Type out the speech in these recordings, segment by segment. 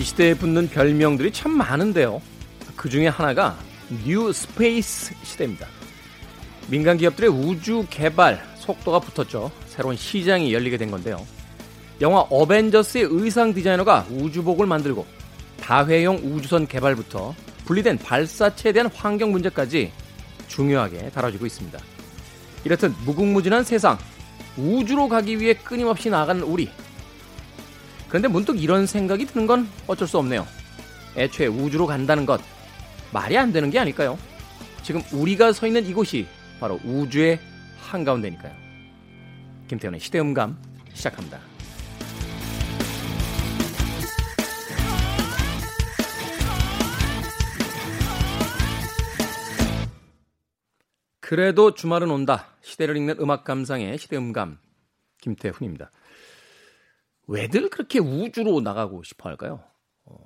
이 시대에 붙는 별명들이 참 많은데요. 그 중에 하나가 New Space 시대입니다. 민간 기업들의 우주 개발 속도가 붙었죠. 새로운 시장이 열리게 된 건데요. 영화 어벤져스의 의상 디자이너가 우주복을 만들고 다회용 우주선 개발부터 분리된 발사체에 대한 환경 문제까지 중요하게 다뤄지고 있습니다. 이렇듯 무궁무진한 세상, 우주로 가기 위해 끊임없이 나아가는 우리. 그런데 문득 이런 생각이 드는 건 어쩔 수 없네요. 애초에 우주로 간다는 것 말이 안 되는 게 아닐까요? 지금 우리가 서 있는 이곳이 바로 우주의 한가운데니까요. 김태현의 시대음감 시작합니다. 그래도 주말은 온다. 시대를 읽는 음악 감상의 시대음감 김태훈입니다. 왜들 그렇게 우주로 나가고 싶어 할까요? 어,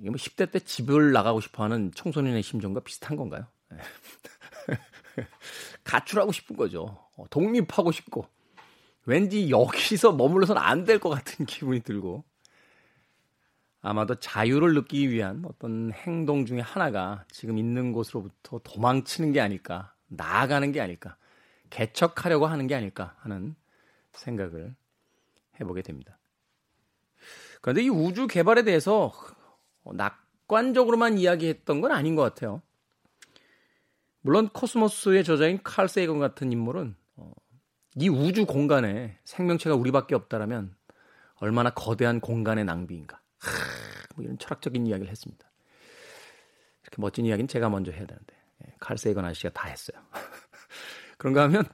이게 뭐 10대 때 집을 나가고 싶어 하는 청소년의 심정과 비슷한 건가요? 가출하고 싶은 거죠. 어, 독립하고 싶고, 왠지 여기서 머물러서는 안될 것 같은 기분이 들고, 아마도 자유를 느끼기 위한 어떤 행동 중에 하나가 지금 있는 곳으로부터 도망치는 게 아닐까, 나아가는 게 아닐까, 개척하려고 하는 게 아닐까 하는 생각을 해보게 됩니다. 그런데 이 우주 개발에 대해서 낙관적으로만 이야기했던 건 아닌 것 같아요. 물론 코스모스의 저자인 칼 세이건 같은 인물은 어, 이 우주 공간에 생명체가 우리밖에 없다라면 얼마나 거대한 공간의 낭비인가. 하, 뭐 이런 철학적인 이야기를 했습니다. 이렇게 멋진 이야기는 제가 먼저 해야 되는데 예, 칼 세이건 아저씨가 다 했어요. 그런가 하면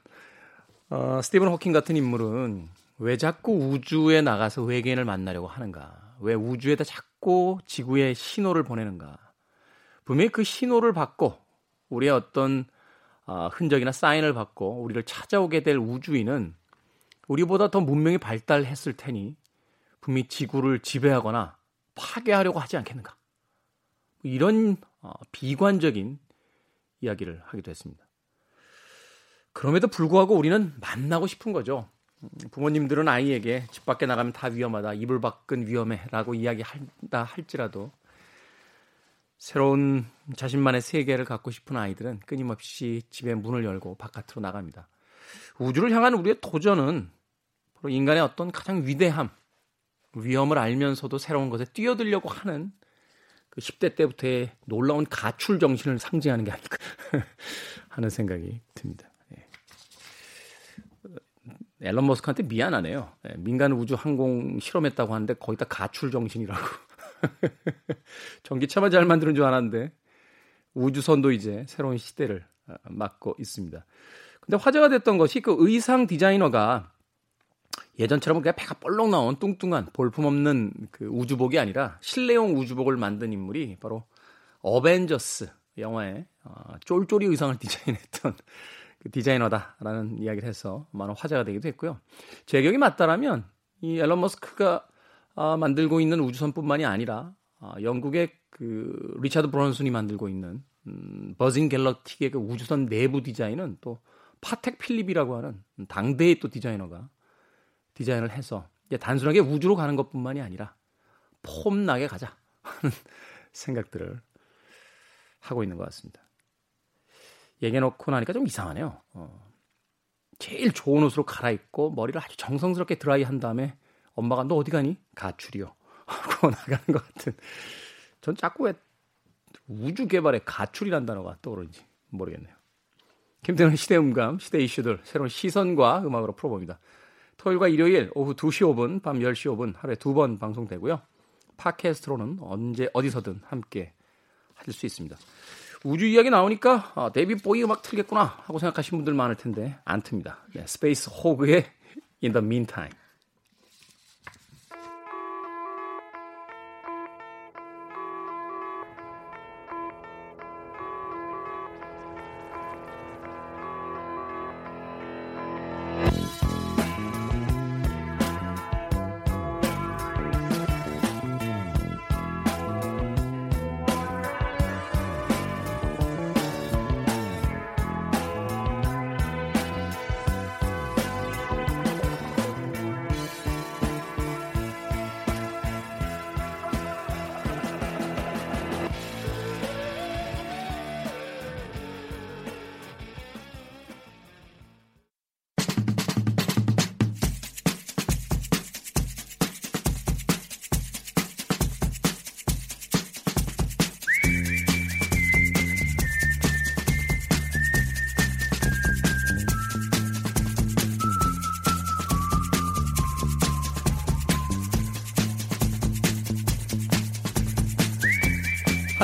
어, 스티븐 호킹 같은 인물은 왜 자꾸 우주에 나가서 외계인을 만나려고 하는가? 왜 우주에다 자꾸 지구에 신호를 보내는가? 분명히 그 신호를 받고 우리의 어떤 어, 흔적이나 사인을 받고 우리를 찾아오게 될 우주인은 우리보다 더 문명이 발달했을 테니 분명히 지구를 지배하거나 파괴하려고 하지 않겠는가. 이런 어, 비관적인 이야기를 하기도 했습니다. 그럼에도 불구하고 우리는 만나고 싶은 거죠. 부모님들은 아이에게 집 밖에 나가면 다 위험하다, 이불 밖은 위험해라고 이야기한다 할지라도 새로운 자신만의 세계를 갖고 싶은 아이들은 끊임없이 집의 문을 열고 바깥으로 나갑니다. 우주를 향한 우리의 도전은 바로 인간의 어떤 가장 위대함, 위험을 알면서도 새로운 것에 뛰어들려고 하는 그 10대 때부터의 놀라운 가출 정신을 상징하는 게 아닐까 하는 생각이 듭니다. 예. 앨런 머스크한테 미안하네요. 예, 민간 우주 항공 실험했다고 하는데 거기다 가출 정신이라고. 전기차만 잘 만드는 줄 알았는데 우주선도 이제 새로운 시대를 어, 맞고 있습니다. 근데 화제가 됐던 것이 그 의상 디자이너가 예전처럼 그냥 배가 볼록 나온 뚱뚱한 볼품없는 그 우주복이 아니라 실내용 우주복을 만든 인물이 바로 어벤져스 영화의 어, 쫄쫄이 의상을 디자인했던 그 디자이너다라는 이야기를 해서 많은 화제가 되기도 했고요. 제 기억이 맞다라면 이 일론 머스크가 아, 만들고 있는 우주선뿐만이 아니라 아, 영국의 그 리차드 브랜슨이 만들고 있는 음, 버진 갤럭틱의 그 우주선 내부 디자인은 또 파텍 필립이라고 하는 당대의 또 디자이너가 디자인을 해서 단순하게 우주로 가는 것뿐만이 아니라 폼나게 가자 하는 생각들을 하고 있는 것 같습니다. 얘기해놓고 나니까 좀 이상하네요. 어, 제일 좋은 옷으로 갈아입고 머리를 아주 정성스럽게 드라이한 다음에 엄마가 너 어디 가니? 가출이요. 하고 나가는 것 같은. 전 자꾸 왜 우주 개발에 가출이란 단어가 떠오르는지 모르겠네요. 김태훈의 시대 음감, 시대 이슈들, 새로운 시선과 음악으로 풀어봅니다. 토요일과 일요일 오후 2시 5분, 밤 10시 5분 하루에 두 번 방송되고요. 팟캐스트로는 언제 어디서든 함께 하실 수 있습니다. 우주 이야기 나오니까 아, 데이빗 보위 음악 틀겠구나 하고 생각하시는 분들 많을 텐데 안 틉니다. 네, 스페이스호그의 In the Meantime.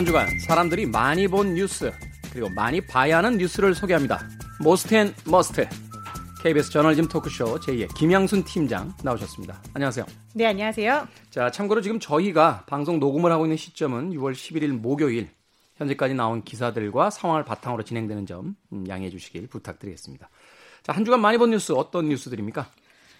한 주간 사람들이 많이 본 뉴스 그리고 많이 봐야 하는 뉴스를 소개합니다. Most and Must KBS 저널리즘 토크쇼 J의 김양순 팀장 나오셨습니다. 안녕하세요. 네, 안녕하세요. 자, 참고로 지금 저희가 방송 녹음을 하고 있는 시점은 6월 11일 목요일 현재까지 나온 기사들과 상황을 바탕으로 진행되는 점 음, 양해해 주시길 부탁드리겠습니다. 자, 한 주간 많이 본 뉴스 어떤 뉴스들입니까?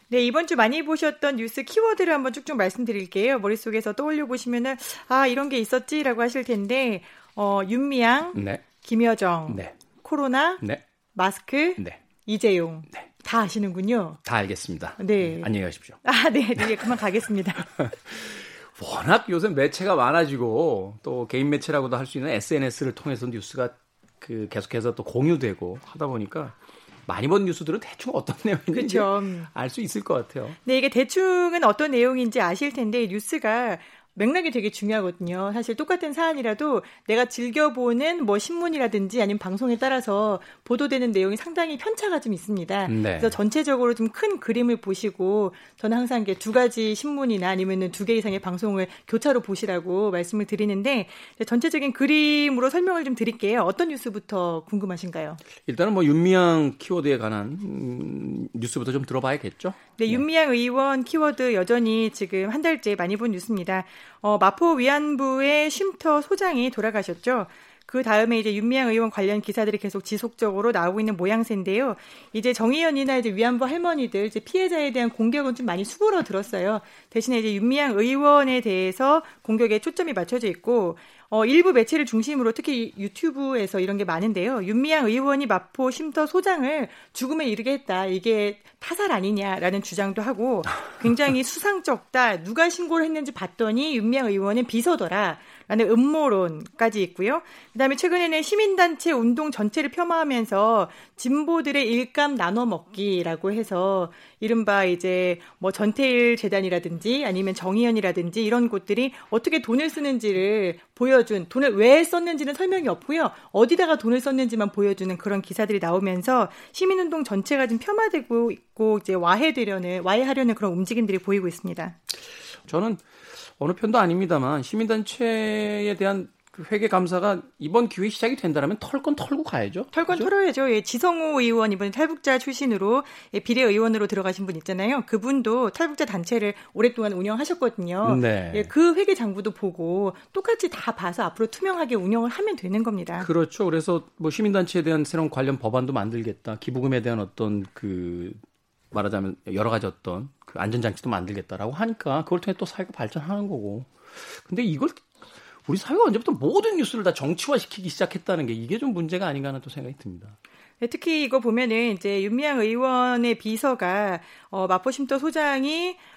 네, 이번 주 많이 보셨던 뉴스 키워드를 한번 쭉쭉 말씀드릴게요. 머릿속에서 떠올려 보시면은 아, 이런 게 있었지라고 하실 텐데 어, 윤미향, 네. 김여정, 네. 코로나, 네. 마스크, 네. 이재용. 네. 다 아시는군요. 다 알겠습니다. 네. 안녕히 가십시오. 아, 네. 네, 그만 가겠습니다. 워낙 요새 매체가 많아지고 또 개인 매체라고도 할 수 있는 SNS를 통해서 뉴스가 그 계속해서 또 공유되고 하다 보니까 많이 본 뉴스들은 대충 어떤 내용인지 알 수 있을 것 같아요. 네, 이게 대충은 어떤 내용인지 아실 텐데 뉴스가 맥락이 되게 중요하거든요. 사실 똑같은 사안이라도 내가 즐겨보는 뭐 신문이라든지 아니면 방송에 따라서 보도되는 내용이 상당히 편차가 좀 있습니다. 네. 그래서 전체적으로 좀 큰 그림을 보시고 저는 항상 이게 두 가지 신문이나 아니면은 두 개 이상의 방송을 교차로 보시라고 말씀을 드리는데 전체적인 그림으로 설명을 좀 드릴게요. 어떤 뉴스부터 궁금하신가요? 일단은 뭐 윤미향 키워드에 관한 음, 뉴스부터 좀 들어봐야겠죠? 네, 윤미향 의원 키워드 여전히 지금 한 달째 많이 본 뉴스입니다. 어, 마포 위안부의 쉼터 소장이 돌아가셨죠. 그 다음에 이제 윤미향 의원 관련 기사들이 계속 지속적으로 나오고 있는 모양새인데요. 이제 정의연이나 이제 위안부 할머니들 이제 피해자에 대한 공격은 좀 많이 수그러들었어요. 대신에 이제 윤미향 의원에 대해서 공격에 초점이 맞춰져 있고 어, 일부 매체를 중심으로 특히 유튜브에서 이런 게 많은데요. 윤미향 의원이 마포 쉼터 소장을 죽음에 이르게 했다. 이게 타살 아니냐라는 주장도 하고 굉장히 수상쩍다. 누가 신고를 했는지 봤더니 윤미향 의원은 비서더라. 라는 음모론까지 있고요. 그다음에 최근에는 시민단체 운동 전체를 폄하하면서 진보들의 일감 나눠 먹기라고 해서 이른바 이제 뭐 전태일 재단이라든지 아니면 정의연이라든지 이런 곳들이 어떻게 돈을 쓰는지를 보여준 돈을 왜 썼는지는 설명이 없고요. 어디다가 돈을 썼는지만 보여주는 그런 기사들이 나오면서 시민운동 전체가 좀 폄하되고 있고 이제 와해되려는 와해하려는 그런 움직임들이 보이고 있습니다. 저는 어느 편도 아닙니다만 시민단체에 대한 그 회계 감사가 이번 기회에 시작이 된다면 털건 털고 가야죠. 털건 털어야죠. 예, 지성호 의원 이번에 탈북자 출신으로 예, 비례 의원으로 들어가신 분 있잖아요. 그분도 탈북자 단체를 오랫동안 운영하셨거든요. 네. 예, 그 회계 장부도 보고 똑같이 다 봐서 앞으로 투명하게 운영을 하면 되는 겁니다. 그렇죠. 그래서 뭐 시민단체에 대한 새로운 관련 법안도 만들겠다. 기부금에 대한 어떤 그 말하자면 여러 가지 어떤 그 안전장치도 만들겠다라고 하니까 그걸 통해 또 사회가 발전하는 거고. 근데 이걸 우리 사회가 언제부터 모든 뉴스를 다 정치화시키기 시작했다는 게 이게 좀 문제가 아닌가 하는 또 생각이 듭니다. 네, 특히 이거 보면은 이제 윤미향 의원의 비서가 어, 마포쉼터 소장이 어,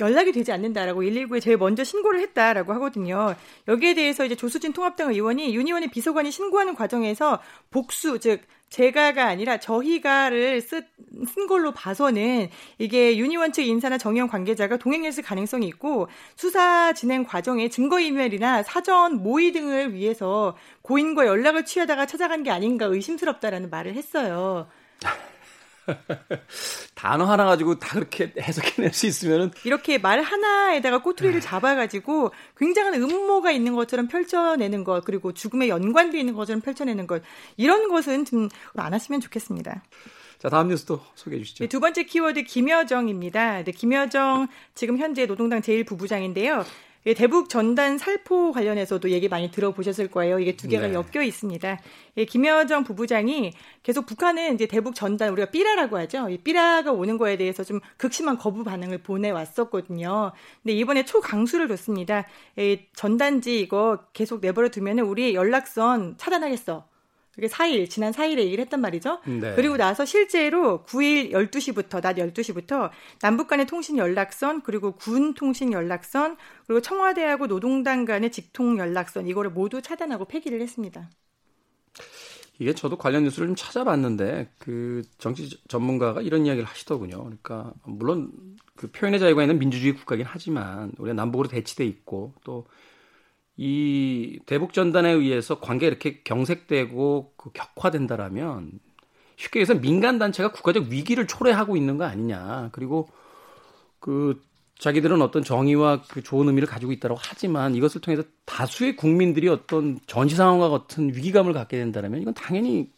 연락이 되지 않는다라고 119에 제일 먼저 신고를 했다라고 하거든요. 여기에 대해서 이제 조수진 통합당 의원이 윤 의원의 비서관이 신고하는 과정에서 복수 즉 제가가 아니라 저희가를 쓴, 쓴 걸로 봐서는 이게 윤희원 측 인사나 정의원 관계자가 동행했을 가능성이 있고 수사 진행 과정에 증거인멸이나 사전 모의 등을 위해서 고인과 연락을 취하다가 찾아간 게 아닌가 의심스럽다라는 말을 했어요. 단어 하나 가지고 다 그렇게 해석해낼 수 있으면은 이렇게 말 하나에다가 꼬투리를 네. 잡아가지고 굉장한 음모가 있는 것처럼 펼쳐내는 것 그리고 죽음에 연관돼 있는 것처럼 펼쳐내는 것 이런 것은 좀 안 하시면 좋겠습니다. 자, 다음 뉴스도 소개해 주시죠. 네, 두 번째 키워드 김여정입니다. 네, 김여정 지금 현재 노동당 제1부부장인데요. 예, 대북 전단 살포 관련해서도 얘기 많이 들어보셨을 거예요. 이게 두 개가 네. 엮여 있습니다. 예, 김여정 부부장이 계속 북한은 이제 대북 전단 우리가 삐라라고 하죠. 이 삐라가 오는 거에 대해서 좀 극심한 거부 반응을 보내왔었거든요. 근데 이번에 초강수를 뒀습니다. 예, 전단지 이거 계속 내버려 두면은 우리 연락선 차단하겠어. 그게 4일, 지난 4일에 얘기를 했단 말이죠. 네. 그리고 나서 실제로 9일 12시부터, 낮 12시부터 남북 간의 통신 연락선, 그리고 군 통신 연락선, 그리고 청와대하고 노동당 간의 직통 연락선, 이거를 모두 차단하고 폐기를 했습니다. 이게 저도 관련 뉴스를 좀 찾아봤는데 그 정치 전문가가 이런 이야기를 하시더군요. 그러니까 물론 그 표현의 자유가 있는 민주주의 국가긴 하지만 우리가 남북으로 대치돼 있고 또 이 대북 전단에 의해서 관계가 이렇게 경색되고 그 격화된다라면 쉽게 얘기해서 민간 단체가 국가적 위기를 초래하고 있는 거 아니냐. 그리고 그 자기들은 어떤 정의와 그 좋은 의미를 가지고 있다고 하지만 이것을 통해서 다수의 국민들이 어떤 전시 상황과 같은 위기감을 갖게 된다면 이건 당연히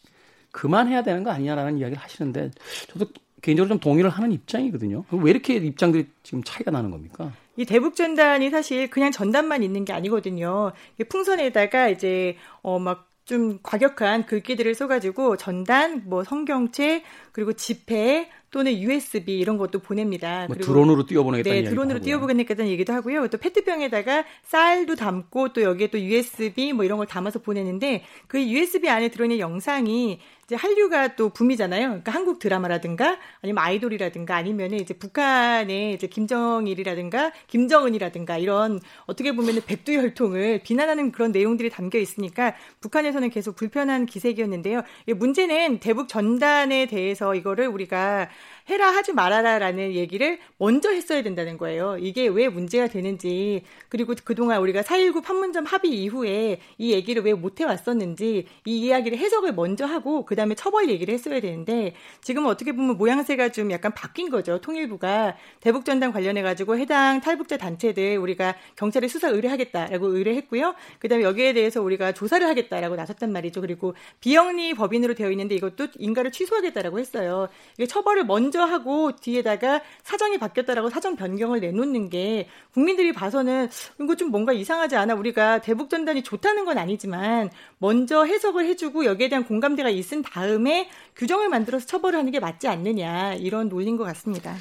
그만해야 되는 거 아니냐라는 이야기를 하시는데 저도 개인적으로 좀 동의를 하는 입장이거든요. 왜 이렇게 입장들이 지금 차이가 나는 겁니까? 이 대북 전단이 사실 그냥 전단만 있는 게 아니거든요. 풍선에다가 이제 어막 좀 과격한 글귀들을 써가지고 전단, 뭐 성경책, 그리고 지폐 또는 USB 이런 것도 보냅니다. 뭐 드론으로 띄워보내겠다는 네, 드론으로 띄워보겠다는 얘기도 하고요. 또 페트병에다가 쌀도 담고 또 여기에 또 USB 뭐 이런 걸 담아서 보내는데 그 USB 안에 들어있는 영상이 이제 한류가 또 붐이잖아요. 그러니까 한국 드라마라든가 아니면 아이돌이라든가 아니면은 이제 북한의 이제 김정일이라든가 김정은이라든가 이런 어떻게 보면은 백두혈통을 비난하는 그런 내용들이 담겨 있으니까 북한에서는 계속 불편한 기색이었는데요. 문제는 대북 전단에 대해서 이거를 우리가 해라 하지 말아라라는 얘기를 먼저 했어야 된다는 거예요. 이게 왜 문제가 되는지 그리고 그동안 우리가 4.19 판문점 합의 이후에 이 얘기를 왜 못 해왔었는지 이 이야기를 해석을 먼저 하고 그 다음에 처벌 얘기를 했어야 되는데 지금은 어떻게 보면 모양새가 좀 약간 바뀐 거죠. 통일부가 대북 전단 관련해 가지고 해당 탈북자 단체들 우리가 경찰에 수사 의뢰하겠다라고 의뢰했고요. 그 다음에 여기에 대해서 우리가 조사를 하겠다라고 나섰단 말이죠. 그리고 비영리 법인으로 되어 있는데 이것도 인가를 취소하겠다라고 했어요. 이게 처벌을 먼저 먼저 하고 뒤에다가 사정이 바뀌었다라고 사정 변경을 내놓는 게 국민들이 봐서는 이거 좀 뭔가 이상하지 않아 우리가 대북 전단이 좋다는 건 아니지만 먼저 해석을 해주고 여기에 대한 공감대가 있은 다음에 규정을 만들어서 처벌을 하는 게 맞지 않느냐 이런 논리인 것 같습니다.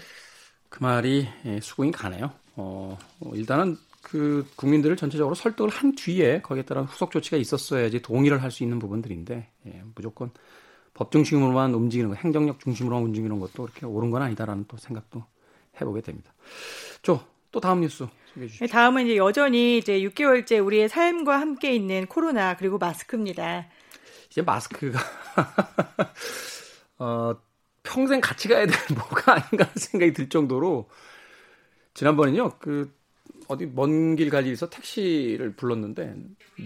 그 말이 예, 수긍이 가네요. 어, 일단은 그 국민들을 전체적으로 설득을 한 뒤에 거기에 따른 후속 조치가 있었어야지 동의를 할 수 있는 부분들인데 예, 무조건 법 중심으로만 움직이는 거, 행정력 중심으로만 움직이는 것도 그렇게 옳은 건 아니다라는 또 생각도 해보게 됩니다. 저, 또 다음 뉴스 소개해 주시죠. 네, 다음은 이제 여전히 이제 6개월째 우리의 삶과 함께 있는 코로나 그리고 마스크입니다. 이제 마스크가 어, 평생 같이 가야 되는 뭐가 아닌가 하는 생각이 들 정도로 지난번에는요 그 어디 먼 길 갈 일이 있어 택시를 불렀는데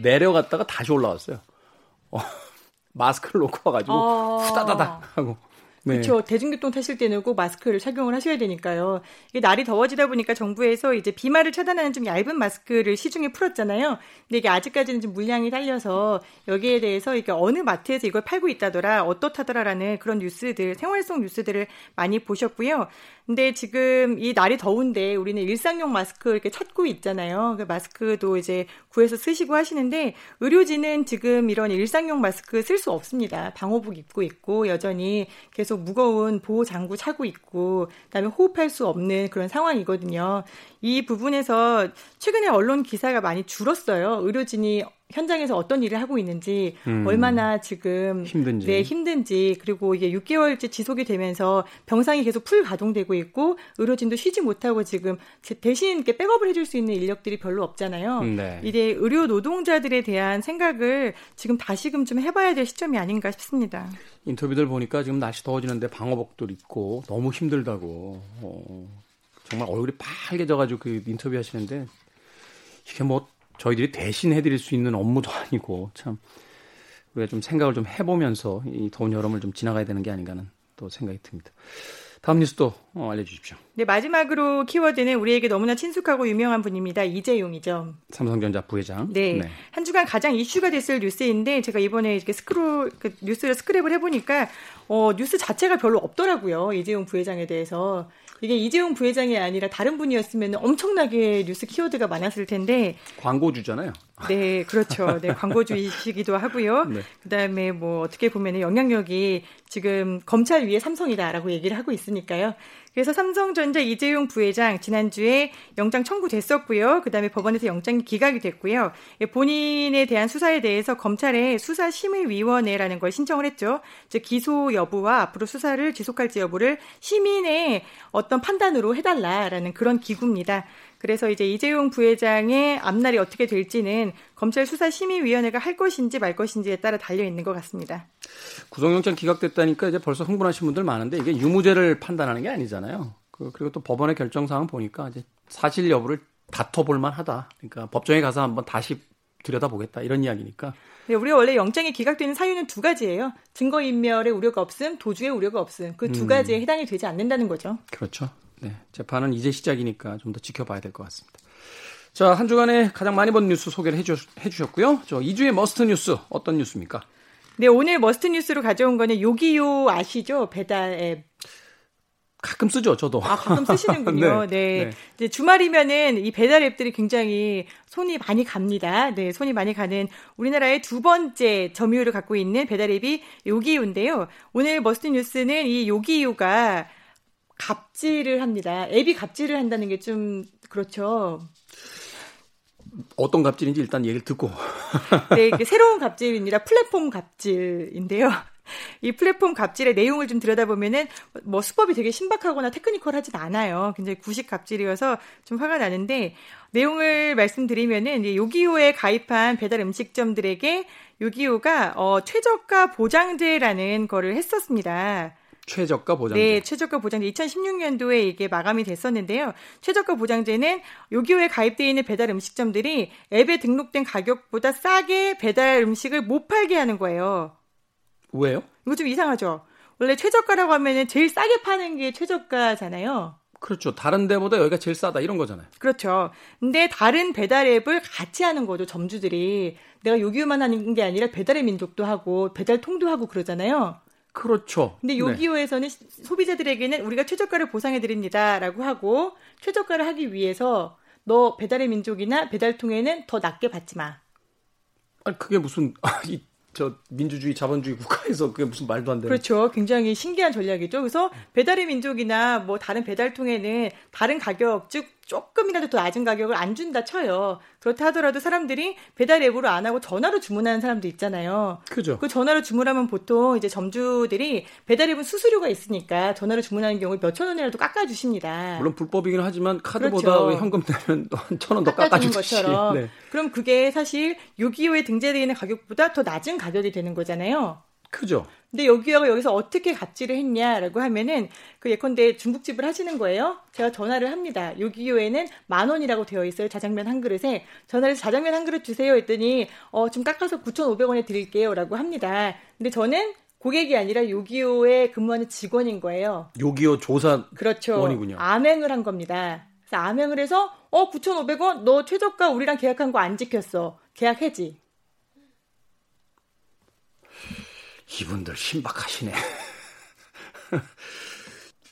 내려갔다가 다시 올라왔어요. 어, 마스크를 놓고 와가지고 어... 후다다닥 하고. 네. 그렇죠. 대중교통 타실 때는 꼭 마스크를 착용을 하셔야 되니까요. 이게 날이 더워지다 보니까 정부에서 이제 비말을 차단하는 좀 얇은 마스크를 시중에 풀었잖아요. 근데 이게 아직까지는 좀 물량이 딸려서 여기에 대해서 이게 어느 마트에서 이걸 팔고 있다더라, 어떻다더라라는 그런 뉴스들, 생활 속 뉴스들을 많이 보셨고요. 근데 지금 이 날이 더운데 우리는 일상용 마스크 이렇게 찾고 있잖아요. 그 마스크도 이제 구해서 쓰시고 하시는데 의료진은 지금 이런 일상용 마스크 쓸 수 없습니다. 방호복 입고 있고 여전히 계속 무거운 보호 장구 차고 있고 그다음에 호흡할 수 없는 그런 상황이거든요. 이 부분에서 최근에 언론 기사가 많이 줄었어요. 의료진이 현장에서 어떤 일을 하고 있는지 음, 얼마나 지금 힘든지. 네, 힘든지 그리고 이게 6개월째 지속이 되면서 병상이 계속 풀 가동되고 있고 의료진도 쉬지 못하고 지금 대신 이렇게 백업을 해줄 수 있는 인력들이 별로 없잖아요. 네. 이제 의료 노동자들에 대한 생각을 지금 다시금 좀 해봐야 될 시점이 아닌가 싶습니다. 인터뷰들 보니까 지금 날씨 더워지는데 방어복들 입고 너무 힘들다고 어, 정말 얼굴이 빨개져가지고 그 인터뷰 하시는데 이게 뭐 저희들이 대신 해드릴 수 있는 업무도 아니고 참 우리가 좀 생각을 좀 해보면서 이 더운 여름을 좀 지나가야 되는 게 아닌가 하는 또 생각이 듭니다. 다음 뉴스도 어, 알려주십시오. 네, 마지막으로 키워드는 우리에게 너무나 친숙하고 유명한 분입니다. 이재용이죠. 삼성전자 부회장. 네, 네. 한 주간 가장 이슈가 됐을 뉴스인데 제가 이번에 이렇게 스크롤 그 뉴스를 스크랩을 해보니까 어, 뉴스 자체가 별로 없더라고요. 이재용 부회장에 대해서. 이게 이재용 부회장이 아니라 다른 분이었으면 엄청나게 뉴스 키워드가 많았을 텐데 광고주잖아요. 네, 그렇죠. 네, 광고주이시기도 하고요. 네. 그다음에 뭐 어떻게 보면 영향력이 지금 검찰 위에 삼성이다라고 얘기를 하고 있으니까요. 그래서 삼성전자 이재용 부회장 지난주에 영장 청구됐었고요. 그다음에 법원에서 영장이 기각이 됐고요. 예, 본인에 대한 수사에 대해서 검찰에 수사심의위원회라는 걸 신청을 했죠. 즉 기소 여부와 앞으로 수사를 지속할지 여부를 시민의 어떤 판단으로 해달라라는 그런 기구입니다. 그래서 이제 이재용 부회장의 앞날이 어떻게 될지는 검찰 수사심의위원회가 할 것인지 말 것인지에 따라 달려 있는 것 같습니다. 구속영장 기각됐다니까 이제 벌써 흥분하신 분들 많은데 이게 유무죄를 판단하는 게 아니잖아요. 그, 그리고 또 법원의 결정 사항 보니까 이제 사실 여부를 다퉈볼 만하다. 그러니까 법정에 가서 한번 다시 들여다보겠다 이런 이야기니까. 네, 우리가 원래 영장이 기각되는 사유는 두 가지예요. 증거인멸의 우려가 없음, 도주의 우려가 없음. 그 두 가지에 음. 해당이 되지 않는다는 거죠. 그렇죠. 네, 재판은 이제 시작이니까 좀 더 지켜봐야 될 것 같습니다. 자, 한 주간에 가장 많이 본 뉴스 소개를 해주, 해주셨 고요. 자, 이 주의 must 뉴스 어떤 뉴스입니까? 네, 오늘 must 뉴스로 가져온 거는 요기요 아시죠? 배달 앱. 가끔 쓰죠, 저도. 아, 가끔 쓰시는군요. 네. 네. 네. 이제 주말이면은 이 배달 앱들이 굉장히 손이 많이 갑니다. 네, 손이 많이 가는 우리나라의 두 번째 점유율을 갖고 있는 배달 앱이 요기요인데요. 오늘 must 뉴스는 이 요기요가 갑질을 합니다. 앱이 갑질을 한다는 게 좀 그렇죠. 어떤 갑질인지 일단 얘기를 듣고. 네, 이게 새로운 갑질이 아니라 플랫폼 갑질인데요. 이 플랫폼 갑질의 내용을 좀 들여다보면은 뭐 수법이 되게 신박하거나 테크니컬하진 않아요. 굉장히 구식 갑질이어서 좀 화가 나는데 내용을 말씀드리면은 요기요에 가입한 배달 음식점들에게 요기요가 어 최저가 보장제라는 거를 했었습니다. 최저가 보장제. 네, 최저가 보장제 2016년도에 이게 마감이 됐었는데요. 최저가 보장제는 요기요에 가입되어 있는 배달 음식점들이 앱에 등록된 가격보다 싸게 배달 음식을 못 팔게 하는 거예요. 왜요? 이거 좀 이상하죠. 원래 최저가라고 하면은 제일 싸게 파는 게 최저가잖아요. 그렇죠. 다른 데보다 여기가 제일 싸다 이런 거잖아요. 그렇죠. 근데 다른 배달 앱을 같이 하는 거죠. 점주들이 내가 요기요만 하는 게 아니라 배달의 민족도 하고 배달통도 하고 그러잖아요. 그렇죠. 근데 요기요에서는 네. 소비자들에게는 우리가 최저가를 보상해 드립니다라고 하고 최저가를 하기 위해서 너 배달의 민족이나 배달통에는 더 낮게 받지 마. 아니 그게 무슨 아, 이, 저 민주주의 자본주의 국가에서 그게 무슨 말도 안 되는 그렇죠. 굉장히 신기한 전략이죠. 그래서 배달의 민족이나 뭐 다른 배달통에는 다른 가격 즉 조금이라도 더 낮은 가격을 안 준다 쳐요. 그렇다 하더라도 사람들이 배달 앱으로 안 하고 전화로 주문하는 사람도 있잖아요. 그죠. 그 전화로 주문하면 보통 이제 점주들이 배달 앱은 수수료가 있으니까 전화로 주문하는 경우에 몇천 원이라도 깎아 주십니다. 물론 불법이긴 하지만 카드보다 그렇죠. 현금 내면 천 원 더 깎아 주는 것처럼. 네. 그럼 그게 사실 6.25에 등재되어 있는 가격보다 더 낮은 가격이 되는 거잖아요. 크죠. 근데 여기가 여기서 어떻게 갑질을 했냐라고 하면은 그 예컨대 중국집을 하시는 거예요. 제가 전화를 합니다. 여기요에는 만 원이라고 되어 있어요. 자장면 한 그릇에 전화를 해서 자장면 한 그릇 주세요 했더니 어 좀 깎아서 9,500원에 드릴게요라고 합니다. 근데 저는 고객이 아니라 요기요에 근무하는 직원인 거예요. 요기요 조사 그렇죠. 원이군요. 암행을 한 겁니다. 그래서 암행을 해서 어 9,500원 너 최저가 우리랑 계약한 거 안 지켰어. 계약 해지. 이분들 신박하시네.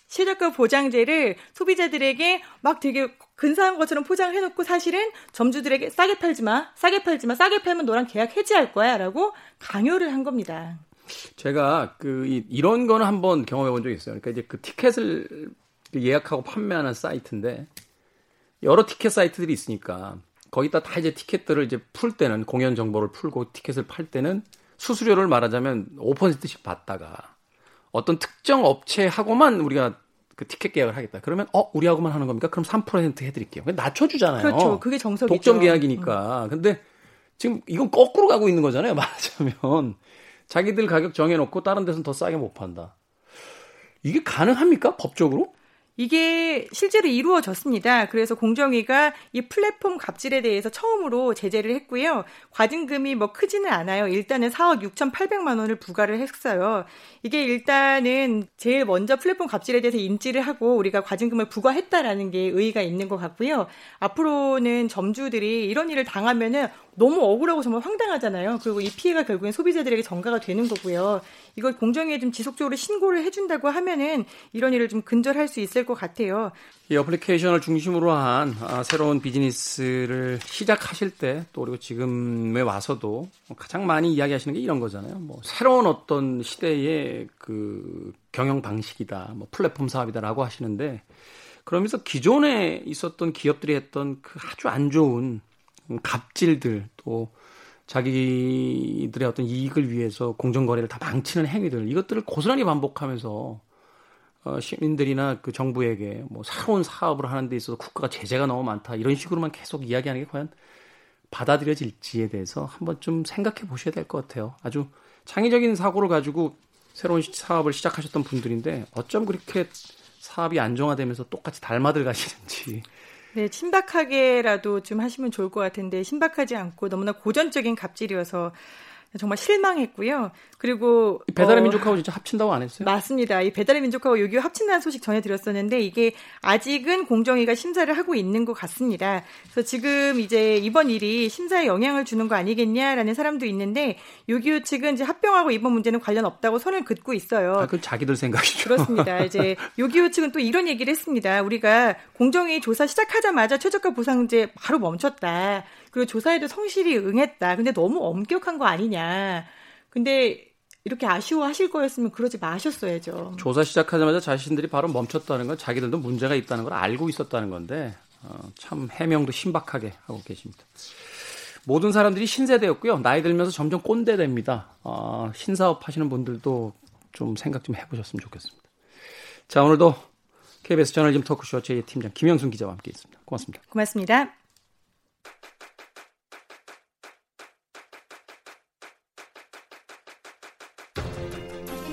최저가 보장제를 소비자들에게 막 되게 근사한 것처럼 포장을 해놓고 사실은 점주들에게 싸게 팔지 마, 싸게 팔지 마, 싸게 팔면 너랑 계약 해지할 거야 라고 강요를 한 겁니다. 제가 그 이런 거는 한번 경험해 본 적이 있어요. 그러니까 이제 그 티켓을 예약하고 판매하는 사이트인데 여러 티켓 사이트들이 있으니까 거기다 다 이제 티켓들을 이제 풀 때는 공연 정보를 풀고 티켓을 팔 때는 수수료를 말하자면 5%씩 받다가 어떤 특정 업체하고만 우리가 그 티켓 계약을 하겠다. 그러면 어 우리하고만 하는 겁니까? 그럼 3% 해드릴게요. 낮춰주잖아요. 그렇죠. 그게 정석이죠. 독점 계약이니까. 음. 근데 지금 이건 거꾸로 가고 있는 거잖아요. 말하자면 자기들 가격 정해놓고 다른 데서는 더 싸게 못 판다. 이게 가능합니까? 법적으로? 이게 실제로 이루어졌습니다. 그래서 공정위가 이 플랫폼 갑질에 대해서 처음으로 제재를 했고요. 과징금이 뭐 크지는 않아요. 일단은 4억 6,800만 원을 부과를 했어요. 이게 일단은 제일 먼저 플랫폼 갑질에 대해서 인지를 하고 우리가 과징금을 부과했다라는 게 의의가 있는 것 같고요. 앞으로는 점주들이 이런 일을 당하면은 너무 억울하고 정말 황당하잖아요. 그리고 이 피해가 결국엔 소비자들에게 전가가 되는 거고요. 이걸 공정위에 좀 지속적으로 신고를 해준다고 하면은 이런 일을 좀 근절할 수 있을 것 같아요. 이 어플리케이션을 중심으로 한 아, 새로운 비즈니스를 시작하실 때 또 그리고 지금에 와서도 가장 많이 이야기하시는 게 이런 거잖아요. 뭐 새로운 어떤 시대의 그 경영 방식이다, 뭐 플랫폼 사업이다라고 하시는데 그러면서 기존에 있었던 기업들이 했던 그 아주 안 좋은 갑질들 또 자기들의 어떤 이익을 위해서 공정거래를 다 망치는 행위들 이것들을 고스란히 반복하면서 어, 시민들이나 그 정부에게 뭐 새로운 사업을 하는 데 있어서 국가가 제재가 너무 많다 이런 식으로만 계속 이야기하는 게 과연 받아들여질지에 대해서 한번 좀 생각해 보셔야 될 것 같아요. 아주 창의적인 사고를 가지고 새로운 사업을 시작하셨던 분들인데 어쩜 그렇게 사업이 안정화되면서 똑같이 닮아들 가시는지 네, 신박하게라도 좀 하시면 좋을 것 같은데 신박하지 않고 너무나 고전적인 갑질이어서 정말 실망했고요. 그리고 배달의 어, 민족하고 진짜 합친다고 안 했어요? 맞습니다. 이 배달의 민족하고 요기요 합친다는 소식 전해드렸었는데 이게 아직은 공정위가 심사를 하고 있는 것 같습니다. 그래서 지금 이제 이번 일이 심사에 영향을 주는 거 아니겠냐라는 사람도 있는데 요기요 측은 이제 합병하고 이번 문제는 관련 없다고 선을 긋고 있어요. 아, 그 자기들 생각이죠. 그렇습니다. 이제 요기요 측은 또 이런 얘기를 했습니다. 우리가 공정위 조사 시작하자마자 최저가 보상제 바로 멈췄다. 그리고 조사에도 성실히 응했다. 근데 너무 엄격한 거 아니냐. 근데 이렇게 아쉬워하실 거였으면 그러지 마셨어야죠. 조사 시작하자마자 자신들이 바로 멈췄다는 건 자기들도 문제가 있다는 걸 알고 있었다는 건데 어, 참 해명도 신박하게 하고 계십니다. 모든 사람들이 신세대였고요. 나이 들면서 점점 꼰대 됩니다. 어, 신사업 하시는 분들도 좀 생각 좀 해보셨으면 좋겠습니다. 자 오늘도 KBS 저널리즘 토크쇼 제2 팀장 김영순 기자와 함께 있습니다. 고맙습니다. 고맙습니다.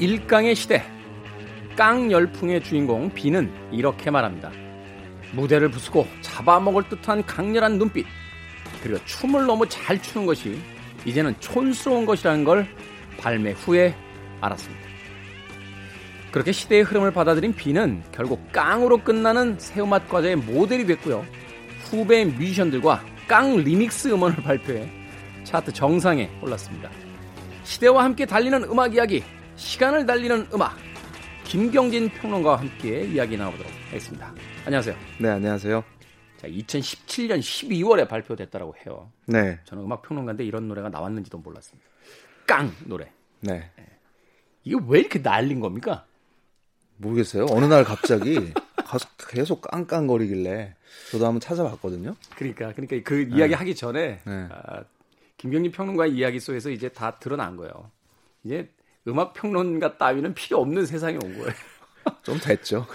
일강의 시대. 깡 열풍의 주인공 비는 이렇게 말합니다. 무대를 부수고 잡아먹을 듯한 강렬한 눈빛. 그리고 춤을 너무 잘 추는 것이 이제는 촌스러운 것이라는 걸 발매 후에 알았습니다. 그렇게 시대의 흐름을 받아들인 비는 결국 깡으로 끝나는 새우맛 과자의 모델이 됐고요. 후배 뮤지션들과 깡 리믹스 음원을 발표해 차트 정상에 올랐습니다. 시대와 함께 달리는 음악 이야기 시간을 달리는 음악 김경진 평론가와 함께 이야기 나눠보도록 하겠습니다. 안녕하세요. 네, 안녕하세요. 자, 2017년 12월에 발표됐다고 해요. 네. 저는 음악 평론가인데 이런 노래가 나왔는지도 몰랐습니다. 깡 노래. 네. 네. 이게 왜 이렇게 날린 겁니까? 모르겠어요. 어느 날 갑자기 계속 깡깡거리길래 저도 한번 찾아봤거든요. 그러니까 그러니까 그 이야기 네. 하기 전에 네. 아, 김경진 평론가의 이야기 속에서 이제 다 드러난 거예요. 이제 음악 평론가 따위는 필요 없는 세상에 온 거예요. 좀 됐죠.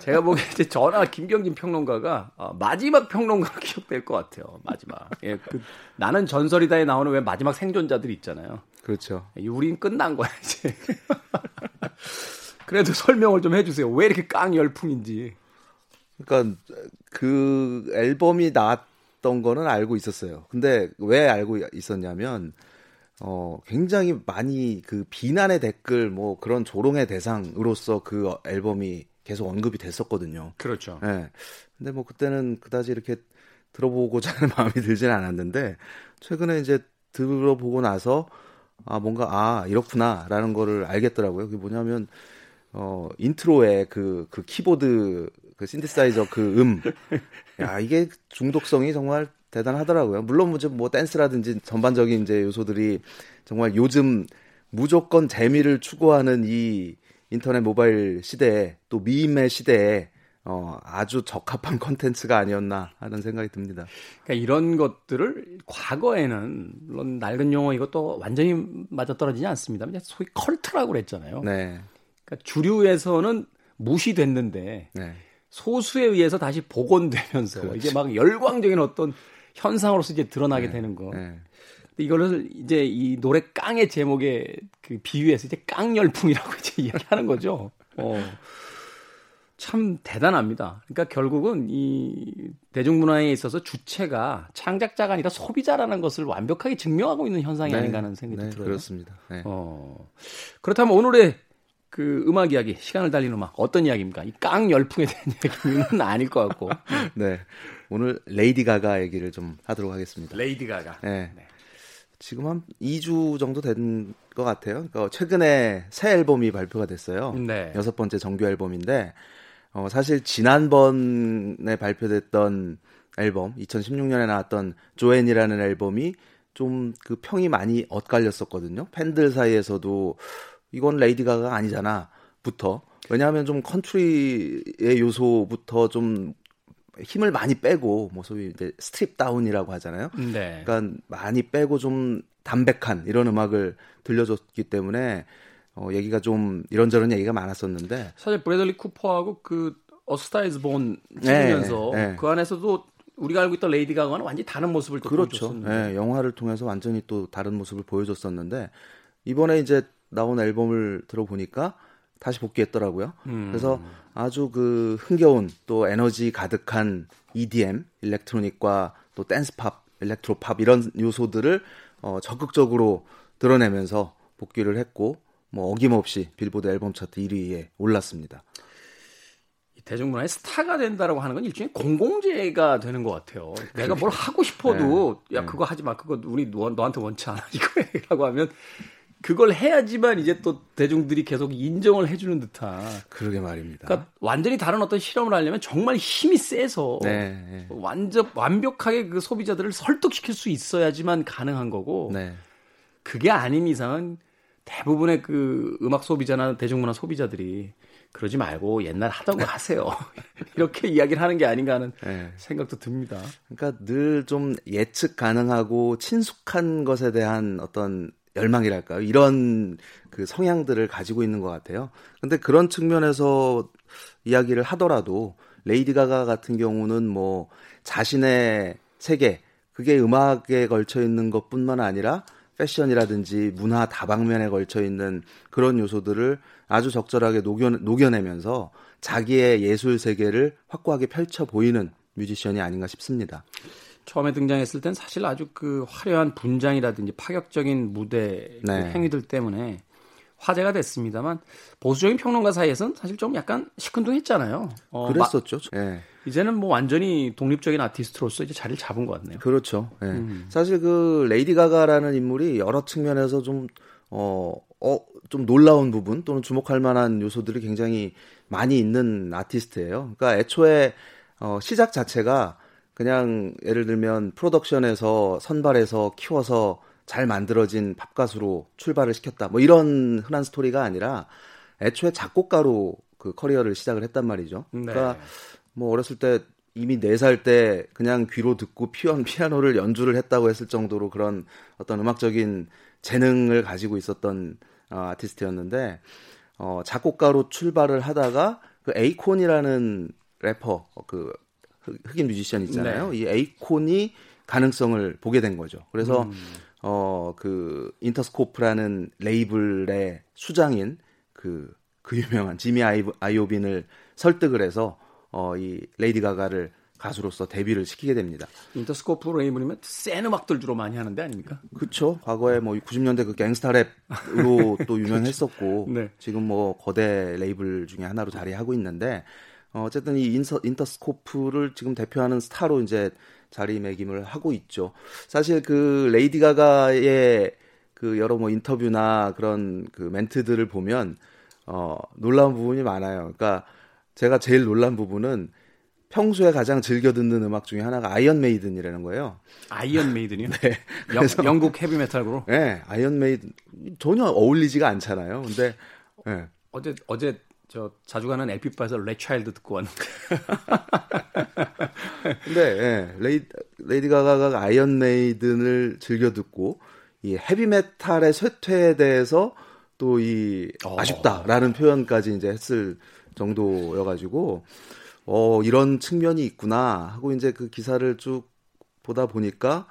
제가 보기에 이제 전화 김경진 평론가가 어, 마지막 평론가로 기억될 것 같아요. 마지막. 예, 그 나는 전설이다에 나오는 왜 마지막 생존자들 있잖아요. 그렇죠. 예, 우린 끝난 거야 이제. 그래도 설명을 좀 해주세요. 왜 이렇게 깡 열풍인지. 그러니까 그 앨범이 나왔던 거는 알고 있었어요. 근데 왜 알고 있었냐면 어, 굉장히 많이 그 비난의 댓글 뭐 그런 조롱의 대상으로서 그 앨범이 계속 언급이 됐었거든요. 그렇죠. 예. 네. 근데 뭐 그때는 그다지 이렇게 들어보고자 하는 마음이 들지는 않았는데 최근에 이제 들어보고 나서 아 뭔가 아 이렇구나라는 거를 알겠더라고요. 그게 뭐냐면 어 intro에 그그 그 키보드 그 신디사이저 그 음. 야, 이게 중독성이 정말 대단하더라고요. 물론 뭐, 뭐 댄스라든지 전반적인 이제 요소들이 정말 요즘 무조건 재미를 추구하는 이 인터넷 모바일 시대에 또 meme의 시대에 어, 아주 적합한 컨텐츠가 아니었나 하는 생각이 듭니다. 그러니까 이런 것들을 과거에는 물론 낡은 용어 이것도 완전히 맞아떨어지지 않습니다. 소위 컬트라고 그랬잖아요. 네. 그러니까 주류에서는 무시됐는데 네. 소수에 의해서 다시 복원되면서 그렇지. 이게 막 열광적인 어떤 현상으로서 이제 드러나게 네. 되는 거. 네. 이거를 이제 이 노래 깡의 제목에 그 비유해서 이제 깡 열풍이라고 이제 이야기하는 거죠. 어. 참 대단합니다. 그러니까 결국은 이 대중문화에 있어서 주체가 창작자가 아니라 소비자라는 것을 완벽하게 증명하고 있는 현상이 네, 아닌가 하는 생각이 네, 들어요. 그렇습니다. 네. 어. 그렇다면 오늘의 그 음악 이야기, 시간을 달리는 음악 어떤 이야기입니까? 이 깡 열풍에 대한 이야기는 아닐 것 같고. 네. 오늘 레이디 가가 얘기를 좀 하도록 하겠습니다. 레이디 가가. 네. 네. 지금 한 2주 정도 된 것 같아요. 그러니까 최근에 새 앨범이 발표가 됐어요. 네. 여섯 번째 정규 앨범인데 어, 사실 지난번에 발표됐던 앨범 2016년에 나왔던 Joanne이라는 앨범이 좀 그 평이 많이 엇갈렸었거든요. 팬들 사이에서도 이건 레이디 가가 아니잖아부터 왜냐하면 좀 컨트리의 요소부터 좀 힘을 많이 빼고 뭐 소위 이제 stripped down이라고 하잖아요. 네. 그러니까 많이 빼고 좀 담백한 이런 음악을 들려줬기 때문에 어, 얘기가 좀 이런저런 얘기가 많았었는데 사실 브래들리 쿠퍼하고 그 A Star Is Born 찍으면서 네, 네. 그 안에서도 우리가 알고 있던 레이디 가가는 완전히 다른 모습을 또 그렇죠. 보여줬었는데 네, 영화를 통해서 완전히 또 다른 모습을 보여줬었는데 이번에 이제 나온 앨범을 들어보니까 다시 복귀했더라고요. 음. 그래서 아주 그 흥겨운 또 에너지 가득한 EDM, 일렉트로닉과 또 댄스팝, 일렉트로팝 이런 요소들을 어, 적극적으로 드러내면서 복귀를 했고 뭐 어김없이 빌보드 앨범 차트 1위에 올랐습니다. 대중문화의 스타가 된다라고 하는 건 일종의 공공재가 되는 것 같아요. 내가 뭘 하고 싶어도 네. 야 네. 그거 하지 마, 그거 우리 너, 너한테 원치 않아 이거라고 하면 그걸 해야지만 이제 또 대중들이 계속 인정을 해주는 듯한. 그러게 말입니다. 그러니까 완전히 다른 어떤 실험을 하려면 정말 힘이 세서 네, 네. 완전 완벽하게 그 소비자들을 설득시킬 수 있어야지만 가능한 거고. 네. 그게 아닌 이상은 대부분의 그 음악 소비자나 대중문화 소비자들이 그러지 말고 옛날 하던 거 하세요. 이렇게 이야기를 하는 게 아닌가 하는 네. 생각도 듭니다. 그러니까 늘 좀 예측 가능하고 친숙한 것에 대한 어떤 열망이랄까요? 이런 그 성향들을 가지고 있는 것 같아요. 근데 그런 측면에서 이야기를 하더라도 레이디 가가 같은 경우는 뭐 자신의 세계, 그게 음악에 걸쳐 있는 것 뿐만 아니라 패션이라든지 문화 다방면에 걸쳐 있는 그런 요소들을 아주 적절하게 녹여, 녹여내면서 자기의 예술 세계를 확고하게 펼쳐 보이는 뮤지션이 아닌가 싶습니다. 처음에 등장했을 땐 사실 아주 그 화려한 분장이라든지 파격적인 무대 그 네. 그 행위들 때문에 화제가 됐습니다만 보수적인 평론가 사이에서는 사실 좀 약간 시큰둥했잖아요. 어, 그랬었죠. 마, 네. 이제는 뭐 완전히 독립적인 아티스트로서 이제 자리를 잡은 것 같네요. 그렇죠. 네. 음. 사실 그 레이디 가가라는 인물이 여러 측면에서 좀 어, 어, 좀 놀라운 부분 또는 주목할 만한 요소들이 굉장히 많이 있는 아티스트예요. 그러니까 애초에 어, 시작 자체가 그냥 예를 들면 프로덕션에서 선발해서 키워서 잘 만들어진 팝 가수로 출발을 시켰다. 뭐 이런 흔한 스토리가 아니라 애초에 작곡가로 그 커리어를 시작을 했단 말이죠. 네. 그러니까 뭐 어렸을 때 이미 4살 때 그냥 귀로 듣고 피원 피아노를 연주를 했다고 했을 정도로 그런 어떤 음악적인 재능을 가지고 있었던 어, 아티스트였는데 어, 작곡가로 출발을 하다가 그 에이콘이라는 래퍼 그 흑인 뮤지션 있잖아요. 네. 이 에이콘이 가능성을 보게 된 거죠. 그래서 음. 어그 인터스코프라는 레이블의 수장인 그그 그 유명한 지미 아이, 아이오빈을 설득을 해서 어이 레이디 가가를 가수로서 데뷔를 시키게 됩니다. 인터스코프 레이블이면 센 음악들 주로 많이 하는데 아닙니까? 그렇죠. 과거에 뭐 90년대 그 gangsta 랩으로 또 유명했었고 네. 지금 뭐 거대 레이블 중에 하나로 자리하고 있는데 어, 어쨌든 이 인서, 인터스코프를 지금 대표하는 스타로 이제 자리매김을 하고 있죠. 사실 그 레이디 가가의 그 여러 뭐 인터뷰나 그런 그 멘트들을 보면 어, 놀라운 부분이 많아요. 그러니까 제가 제일 놀란 부분은 평소에 가장 즐겨 듣는 음악 중에 하나가 아이언 메이든이라는 거예요. 아이언 메이든이요? 네. 영, 영국 헤비 메탈 그룹? 네. 아이언 메이든 전혀 어울리지가 않잖아요. 근데 네. 어제 어제 저 자주 가는 LP바에서 Wrathchild 듣고 왔는데. 근데 예, 레이, 레이디 가가가 아이언 메이든을 즐겨 듣고 이 헤비 메탈의 쇠퇴에 대해서 또이 어. 아쉽다라는 표현까지 이제 했을 정도여 가지고 어 이런 측면이 있구나 하고 이제 그 기사를 쭉 보다 보니까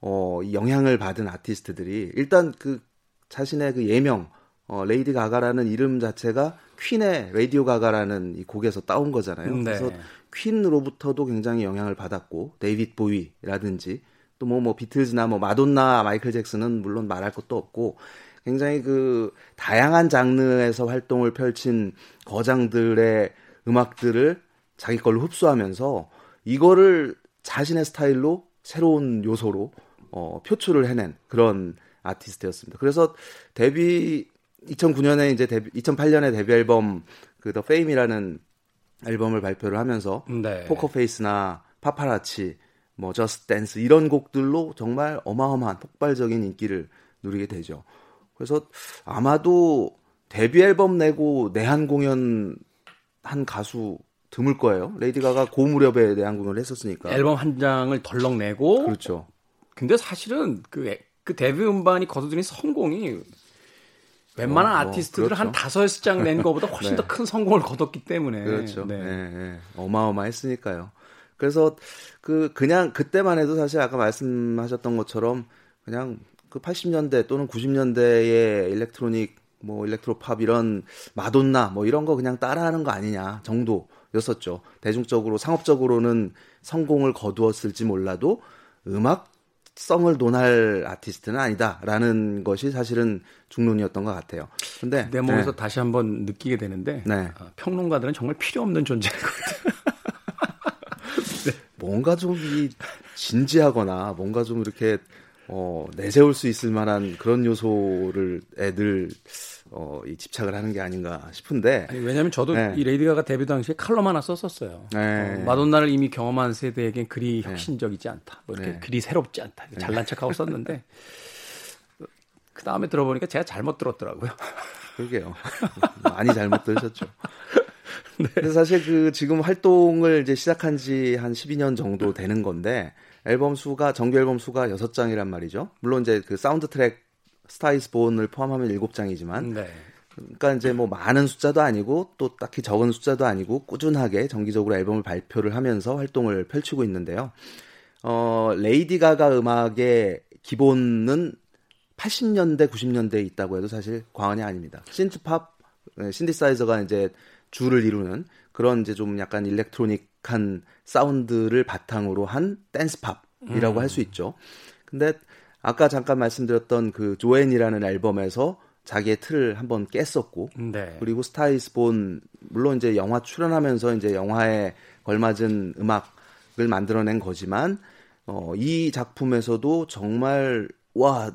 어 영향을 받은 아티스트들이 일단 그 자신의 그 예명 어 레이디 가가라는 이름 자체가 퀸의 Radio Ga Ga라는 이 곡에서 따온 거잖아요. 네. 그래서 퀸으로부터도 굉장히 영향을 받았고 데이빗 보위라든지 또 뭐뭐 뭐 비틀즈나 뭐 마돈나, 마이클 잭슨은 물론 말할 것도 없고 굉장히 그 다양한 장르에서 활동을 펼친 거장들의 음악들을 자기 걸로 흡수하면서 이거를 자신의 스타일로 새로운 요소로 어, 표출을 해낸 그런 아티스트였습니다. 그래서 데뷔 2009년에 이제 데뷔, 2008년에 데뷔 앨범 그 The Fame이라는 앨범을 발표를 하면서 네. Poker Face나 Paparazzi 뭐 Just Dance 이런 곡들로 정말 어마어마한 폭발적인 인기를 누리게 되죠. 그래서 아마도 데뷔 앨범 내고 내한 공연 한 가수 드물 거예요. 레이디 가가 고 무렵에 내한 공연을 했었으니까. 앨범 한 장을 덜렁 내고 그렇죠. 근데 사실은 그 그 데뷔 음반이 거둬들인 성공이 웬만한 어, 뭐, 아티스트들 그렇죠. 한 다섯 장낸 것보다 훨씬 네. 더큰 성공을 거뒀기 때문에 그렇죠. 네. 네. 네. 어마어마했으니까요. 그래서 그 그냥 그때만 해도 사실 아까 말씀하셨던 것처럼 그냥 그 80년대 또는 90년대의 일렉트로닉 뭐 일렉트로팝 이런 마돈나 뭐 이런 거 그냥 따라하는 거 아니냐 정도였었죠. 대중적으로 상업적으로는 성공을 거두었을지 몰라도 음악 성을 논할 아티스트는 아니다라는 것이 사실은 중론이었던 것 같아요. 근데 내 몸에서 다시 한번 느끼게 되는데 네. 아, 평론가들은 정말 필요 없는 존재인 것 같아요. 뭔가 좀 이 진지하거나 뭔가 좀 이렇게 어, 내세울 수 있을 만한 그런 요소를 애들 어, 이 집착을 하는 게 아닌가 싶은데 아니, 왜냐하면 저도 네. 이 레이디 가가 데뷔 당시에 칼럼 하나 썼었어요. 네. 어, 마돈나를 이미 경험한 세대에겐 그리 혁신적이지 않다. 뭐 이렇게 네. 그리 새롭지 않다. 잘난 척하고 썼는데 그 다음에 들어보니까 제가 잘못 들었더라고요. 그러게요. 많이 잘못 들으셨죠. 근데 사실 그 지금 활동을 이제 시작한 지 한 12년 정도 되는 건데 앨범 수가 정규 앨범 수가 6장이란 말이죠. 물론 이제 그 사운드 트랙 Star Is Born을 포함하면 7장이지만 네. 그러니까 이제 뭐 많은 숫자도 아니고 또 딱히 적은 숫자도 아니고 꾸준하게 정기적으로 앨범을 발표를 하면서 활동을 펼치고 있는데요. 어, 레이디 가가 음악의 기본은 80년대, 90년대에 있다고 해도 사실 과언이 아닙니다. 신트팝, 네, 신디사이저가 이제 주를 이루는 그런 이제 좀 약간 일렉트로닉한 사운드를 바탕으로 한 댄스팝이라고 할수 있죠. 근데 아까 잠깐 말씀드렸던 그 조앤이라는 앨범에서 자기의 틀을 한번 깼었고 네. 그리고 Star Is Born 물론 이제 영화 출연하면서 이제 영화에 걸맞은 음악을 만들어낸 거지만 어, 이 작품에서도 정말 와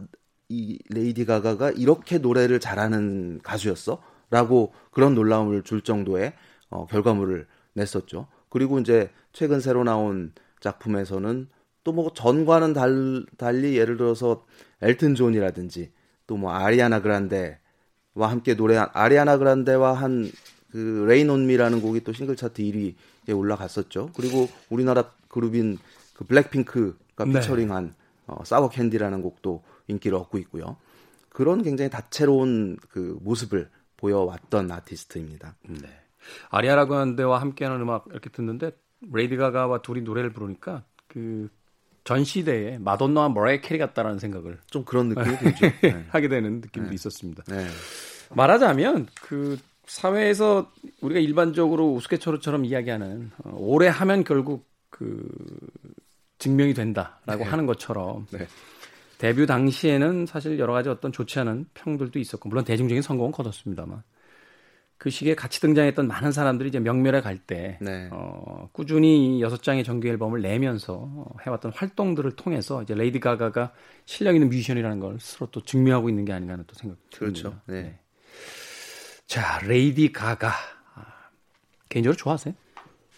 이 레이디 가가가 이렇게 노래를 잘하는 가수였어라고 그런 놀라움을 줄 정도의 어, 결과물을 냈었죠. 그리고 이제 최근 새로 나온 작품에서는 또 뭐 전과는 달, 달리 예를 들어서 엘튼 존이라든지 또 뭐 아리아나 그란데와 함께 노래한 아리아나 그란데와 한 그 Rain on Me라는 곡이 또 싱글 차트 1위에 올라갔었죠. 그리고 우리나라 그룹인 그 블랙핑크가 네. 피처링한 어, Sour Candy라는 곡도 인기를 얻고 있고요. 그런 굉장히 다채로운 그 모습을 보여왔던 아티스트입니다. 네. 아리아나 그란데와 함께하는 음악 이렇게 듣는데 레이디 가가와 둘이 노래를 부르니까 그 전 시대에 마돈나와 머라이 캐리 같다라는 생각을 좀 그런 느낌이 들죠. 네. 하게 되는 느낌도 있었습니다. 네. 말하자면 그 사회에서 우리가 일반적으로 우스갯소리처럼 이야기하는 어, 오래 하면 결국 그 증명이 된다라고 네. 하는 것처럼 네. 데뷔 당시에는 사실 여러 가지 어떤 좋지 않은 평들도 있었고 물론 대중적인 성공은 거뒀습니다만 그 시기에 같이 등장했던 많은 사람들이 이제 명멸해 갈 때 네. 어, 꾸준히 여섯 장의 정규 앨범을 내면서 어, 해왔던 활동들을 통해서 이제 레이디 가가가 실력 있는 뮤지션이라는 걸 스스로 또 증명하고 있는 게 아닌가 하는 또 생각이 듭니다. 그렇죠. 네. 자, 레이디 가가. 아, 개인적으로 좋아하세요?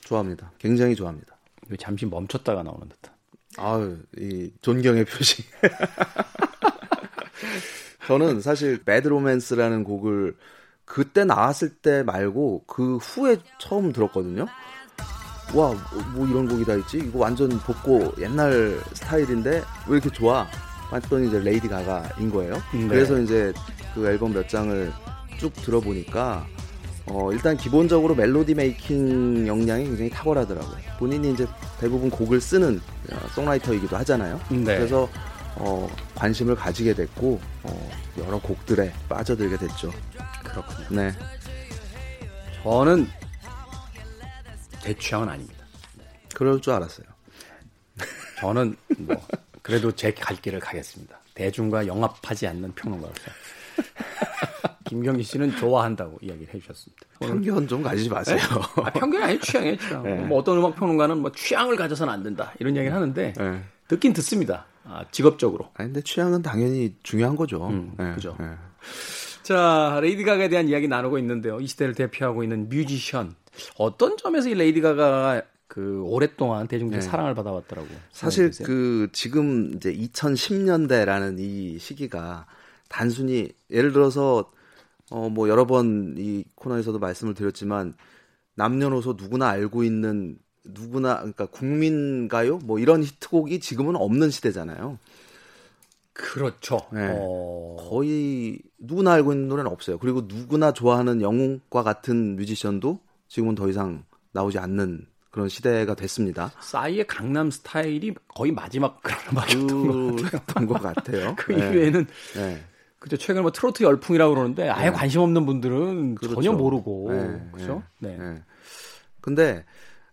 좋아합니다. 굉장히 좋아합니다. 왜 잠시 멈췄다가 나오는 듯한. 아유, 이 존경의 표시. 저는 사실 Bad Romance라는 곡을 그때 나왔을 때 말고 그 후에 처음 들었거든요. 와, 뭐 이런 곡이 다 있지? 이거 완전 복고 옛날 스타일인데 왜 이렇게 좋아? 봤더니 이제 레이디 가가인 거예요. 네. 그래서 이제 그 앨범 몇 장을 쭉 들어보니까 어, 일단 기본적으로 melody making 역량이 굉장히 탁월하더라고요. 본인이 이제 대부분 곡을 쓰는 어, songwriter이기도 하잖아요. 네. 그래서 어, 관심을 가지게 됐고 어, 여러 곡들에 빠져들게 됐죠. 그렇군요. 네, 저는 제 취향은 아닙니다. 그럴 줄 알았어요. 저는 뭐 그래도 제 갈 길을 가겠습니다. 대중과 영합하지 않는 평론가로서. 김경기 씨는 좋아한다고 이야기를 해주셨습니다. 편견 좀 가지지 마세요. 아, 편견이 아니에요, 취향이에요, 취향. 네. 뭐 어떤 음악 평론가는 뭐 취향을 가져서는 안 된다 이런 이야기를 하는데 네. 듣긴 듣습니다. 아, 직업적으로. 아니, 근데 취향은 당연히 중요한 거죠. 음, 네, 그죠. 네. 자, 레이디 가가에 대한 이야기 나누고 있는데요. 이 시대를 대표하고 있는 뮤지션. 어떤 점에서 이 레이디 가가가 그 오랫동안 대중들의 네. 사랑을 받아왔더라고. 사실? 그 지금 이제 2010년대라는 이 시기가 단순히 예를 들어서 어 뭐 여러 번 이 코너에서도 말씀을 드렸지만 남녀노소 누구나 알고 있는 누구나 그러니까 국민 가요 뭐 이런 히트곡이 지금은 없는 시대잖아요. 그렇죠. 네. 어... 거의 누구나 알고 있는 노래는 없어요. 그리고 누구나 좋아하는 영웅과 같은 뮤지션도 지금은 더 이상 나오지 않는 그런 시대가 됐습니다. 싸이의 강남 스타일이 거의 마지막 그런 음악이었던 것 같아요. 그 네. 이후에는 네. 그죠 최근 뭐 트로트 열풍이라고 그러는데 아예 네. 관심 없는 분들은 그렇죠. 전혀 모르고 네. 그렇죠. 네. 네. 근데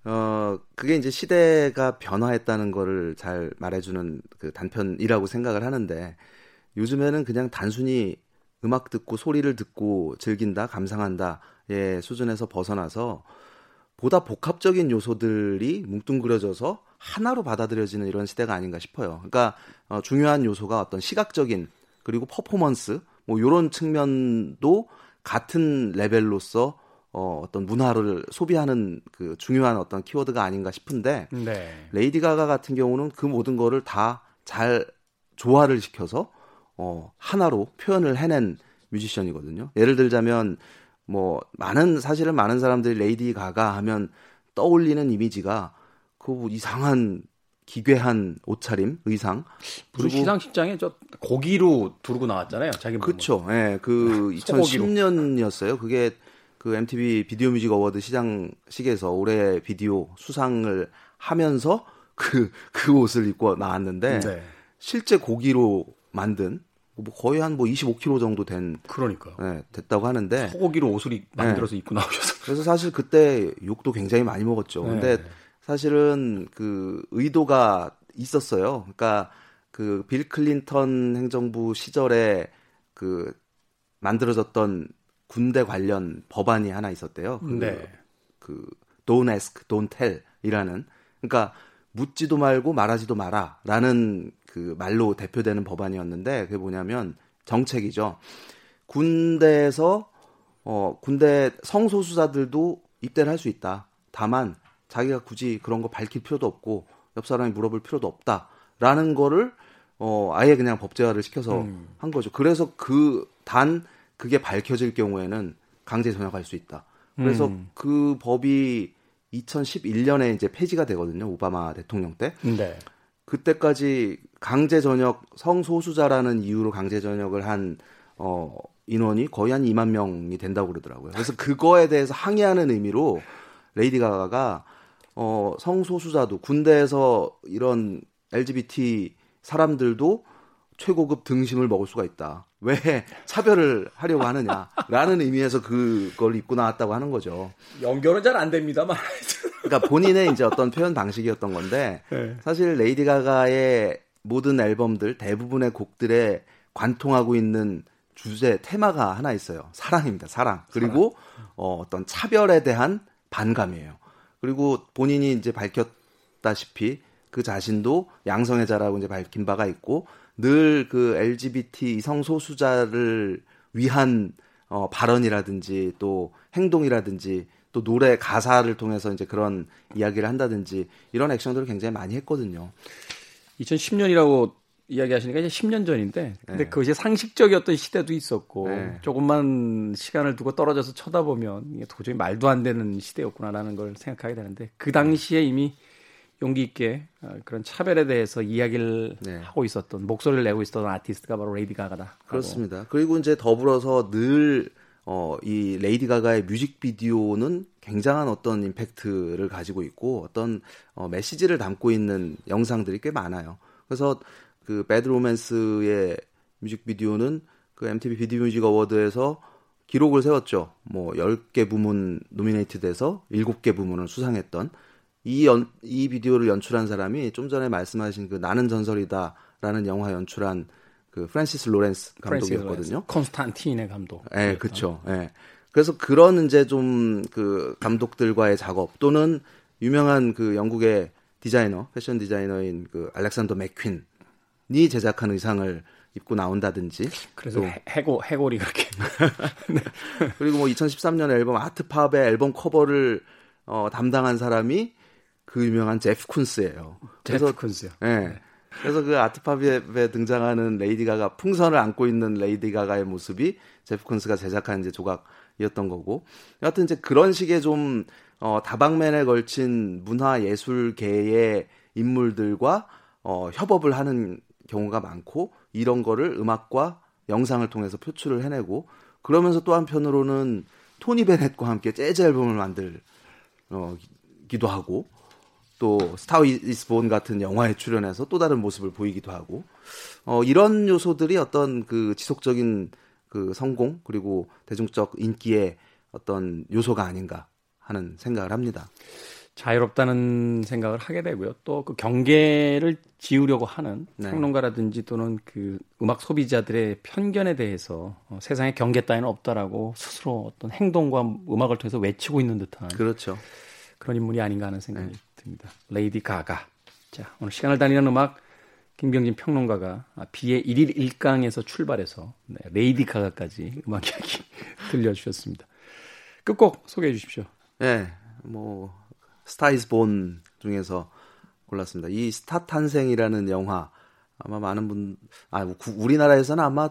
어 그게 이제 시대가 변화했다는 거를 잘 말해주는 그 단편이라고 생각을 하는데 요즘에는 그냥 단순히 음악 듣고 소리를 듣고 즐긴다 감상한다의 수준에서 벗어나서 보다 복합적인 요소들이 뭉뚱그려져서 하나로 받아들여지는 이런 시대가 아닌가 싶어요. 그러니까 어, 중요한 요소가 어떤 시각적인 그리고 퍼포먼스 뭐 이런 측면도 같은 레벨로서 어, 어떤 문화를 소비하는 그 중요한 어떤 키워드가 아닌가 싶은데 네. 레이디 가가 같은 경우는 그 모든 거를 다 잘 조화를 시켜서 어, 하나로 표현을 해낸 뮤지션이거든요. 예를 들자면 뭐 많은 사실은 많은 사람들이 레이디 가가 하면 떠올리는 이미지가 그 이상한 기괴한 옷차림, 의상. 무슨 시상식장에 저 고기로 두르고 나왔잖아요. 자기 그렇죠. 예. 네, 그 2010년이었어요. 그게 그 MTV Video Music Award 시상식에서 올해 비디오 수상을 하면서 그, 그 옷을 입고 나왔는데 네. 실제 고기로 만든 뭐 거의 한 뭐 25kg 정도 된 그러니까 네, 됐다고 하는데 소고기로 옷을 만들어서 네. 입고 나오셔서 그래서 사실 그때 욕도 굉장히 많이 먹었죠. 네. 근데 사실은 그 의도가 있었어요. 그러니까 그 빌 클린턴 행정부 시절에 그 만들어졌던 군대 관련 법안이 하나 있었대요. 그, 네. 그 don't ask, don't tell이라는 그러니까 묻지도 말고 말하지도 마라라는 그 말로 대표되는 법안이었는데 그게 뭐냐면 정책이죠. 군대에서 어 군대 성소수자들도 입대를 할 수 있다. 다만 자기가 굳이 그런 거 밝힐 필요도 없고 옆 사람이 물어볼 필요도 없다라는 거를 어 아예 그냥 법제화를 시켜서 음. 한 거죠. 그래서 그 단 그게 밝혀질 경우에는 강제 전역할 수 있다. 그래서 음. 그 법이 2011년에 이제 폐지가 되거든요. 오바마 대통령 때. 네. 그때까지 강제 전역 성소수자라는 이유로 강제 전역을 한 어, 인원이 거의 한 2만 명이 된다고 그러더라고요. 그래서 그거에 대해서 항의하는 의미로 레이디 가가가 어, 성소수자도 군대에서 이런 LGBT 사람들도 최고급 등심을 먹을 수가 있다. 왜 차별을 하려고 하느냐라는 의미에서 그걸 입고 나왔다고 하는 거죠. 연결은 잘 안 됩니다만. 그러니까 본인의 이제 어떤 표현 방식이었던 건데 네. 사실 레이디 가가의 모든 앨범들 대부분의 곡들에 관통하고 있는 주제 테마가 하나 있어요. 사랑입니다. 사랑. 그리고 사랑. 어, 어떤 차별에 대한 반감이에요. 그리고 본인이 이제 밝혔다시피 그 자신도 양성애자라고 이제 밝힌 바가 있고 늘 그 LGBT 성소수자를 위한 어, 발언이라든지 또 행동이라든지 또 노래 가사를 통해서 이제 그런 이야기를 한다든지 이런 액션들을 굉장히 많이 했거든요. 2010년이라고 이야기하시니까 이제 10년 전인데 근데 네. 그것이 상식적이었던 시대도 있었고 네. 조금만 시간을 두고 떨어져서 쳐다보면 이게 도저히 말도 안 되는 시대였구나라는 걸 생각하게 되는데 그 당시에 이미 용기 있게 어, 그런 차별에 대해서 이야기를 네. 하고 있었던 목소리를 내고 있었던 아티스트가 바로 레이디 가가다. 그렇습니다. 그리고 이제 더불어서 늘 어, 이 레이디 가가의 뮤직비디오는 굉장한 어떤 임팩트를 가지고 있고 어떤 어, 메시지를 담고 있는 영상들이 꽤 많아요. 그래서 그 Bad Romance의 뮤직비디오는 그 MTV 비디오 뮤직 어워드에서 기록을 세웠죠. 뭐 10개 부문 노미네이트 돼서 7개 부문을 수상했던 이, 연, 이 비디오를 연출한 사람이 좀 전에 말씀하신 그 나는 전설이다라는 영화 연출한 그 프란시스 로렌스 감독이었거든요. 콘스탄틴의 감독. 예, 네, 그렇죠. 예. 네. 그래서 그런 이제 좀 그 감독들과의 작업 또는 유명한 그 영국의 디자이너, 패션 디자이너인 그 알렉산더 맥퀸이 제작한 의상을 입고 나온다든지. 그래서 해고 해골이 그렇게. 네. 그리고 뭐 2013년 앨범 Artpop의 앨범 커버를 어, 담당한 사람이 그 유명한 제프 쿤스예요. 제프 쿤스요. 예. 네. 그래서 그 Artpop에 등장하는 레이디 가가 풍선을 안고 있는 레이디 가가의 모습이 제프 쿤스가 제작한 이제 조각이었던 거고 여하튼 이제 그런 식의 좀 어, 다방면에 걸친 문화 예술계의 인물들과 어, 협업을 하는 경우가 많고 이런 거를 음악과 영상을 통해서 표출을 해내고 그러면서 또 한편으로는 토니 베넷과 함께 재즈 앨범을 만들 어, 기도 하고 또 Star Is Born 같은 영화에 출연해서 또 다른 모습을 보이기도 하고 어, 이런 요소들이 어떤 그 지속적인 그 성공 그리고 대중적 인기의 어떤 요소가 아닌가 하는 생각을 합니다. 자유롭다는 생각을 하게 되고요. 또 그 경계를 지우려고 하는 네. 평론가라든지 또는 그 음악 소비자들의 편견에 대해서 어, 세상에 경계 따위는 없다라고 스스로 어떤 행동과 음악을 통해서 외치고 있는 듯한 그렇죠. 그런 인물이 아닌가 하는 생각이 네. 듭니다. 레이디 가가. 자, 오늘 시간을 달리는 음악 김병진 평론가가 비의 1일 1깡에서 출발해서 네, 레이디 가가까지 음악 이야기 들려주셨습니다. 끝곡 소개해 주십시오. 네, 뭐 Star Is Born 중에서 골랐습니다. 이 스타 탄생이라는 영화 아마 많은 분, 아 우리나라에서는 아마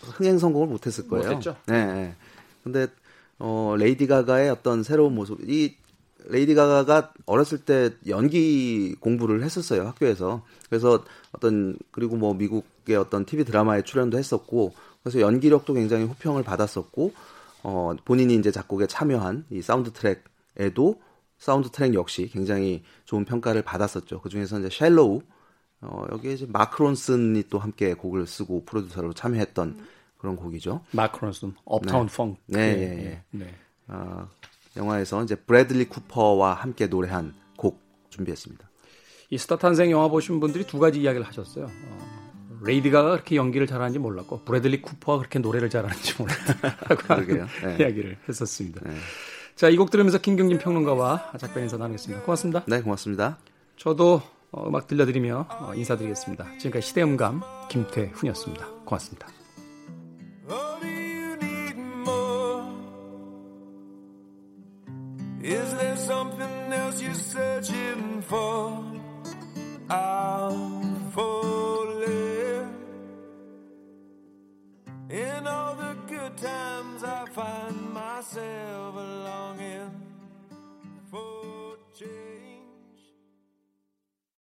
흥행 성공을 못했을 거예요. 못했죠. 네, 네. 근데 어 레이디 가가의 어떤 새로운 모습, 이 레이디 가가가 어렸을 때 연기 공부를 했었어요 학교에서. 그래서 어떤 그리고 뭐 미국의 어떤 TV 드라마에 출연도 했었고, 그래서 연기력도 굉장히 호평을 받았었고, 어 본인이 이제 작곡에 참여한 이 사운드 트랙에도 사운드 트랙 역시 굉장히 좋은 평가를 받았었죠. 그 중에서 이제 Shallow 어, 여기에 이제 마크 론슨이 또 함께 곡을 쓰고 프로듀서로 참여했던 음. 그런 곡이죠. 마크 론슨, Uptown 네. Funk. 네, 예, 예. 네. 어, 영화에서 이제 브래들리 쿠퍼와 함께 노래한 곡 준비했습니다. 이 스타 탄생 영화 보신 분들이 두 가지 이야기를 하셨어요. 어, 레이디가가 그렇게 연기를 잘하는지 몰랐고 브래들리 쿠퍼가 그렇게 노래를 잘하는지 몰랐다고 네. 이야기를 했었습니다. 네. 자, 이 곡 들으면서 김경진 평론가와 작별 인사 나누겠습니다. 고맙습니다. 네, 고맙습니다. 저도 어, 음악 들려드리며 어, 인사드리겠습니다. 지금까지 시대음감 김태훈이었습니다. 고맙습니다. Is there something else you're searching for? I'm falling. In all the good times, I find myself longing for change.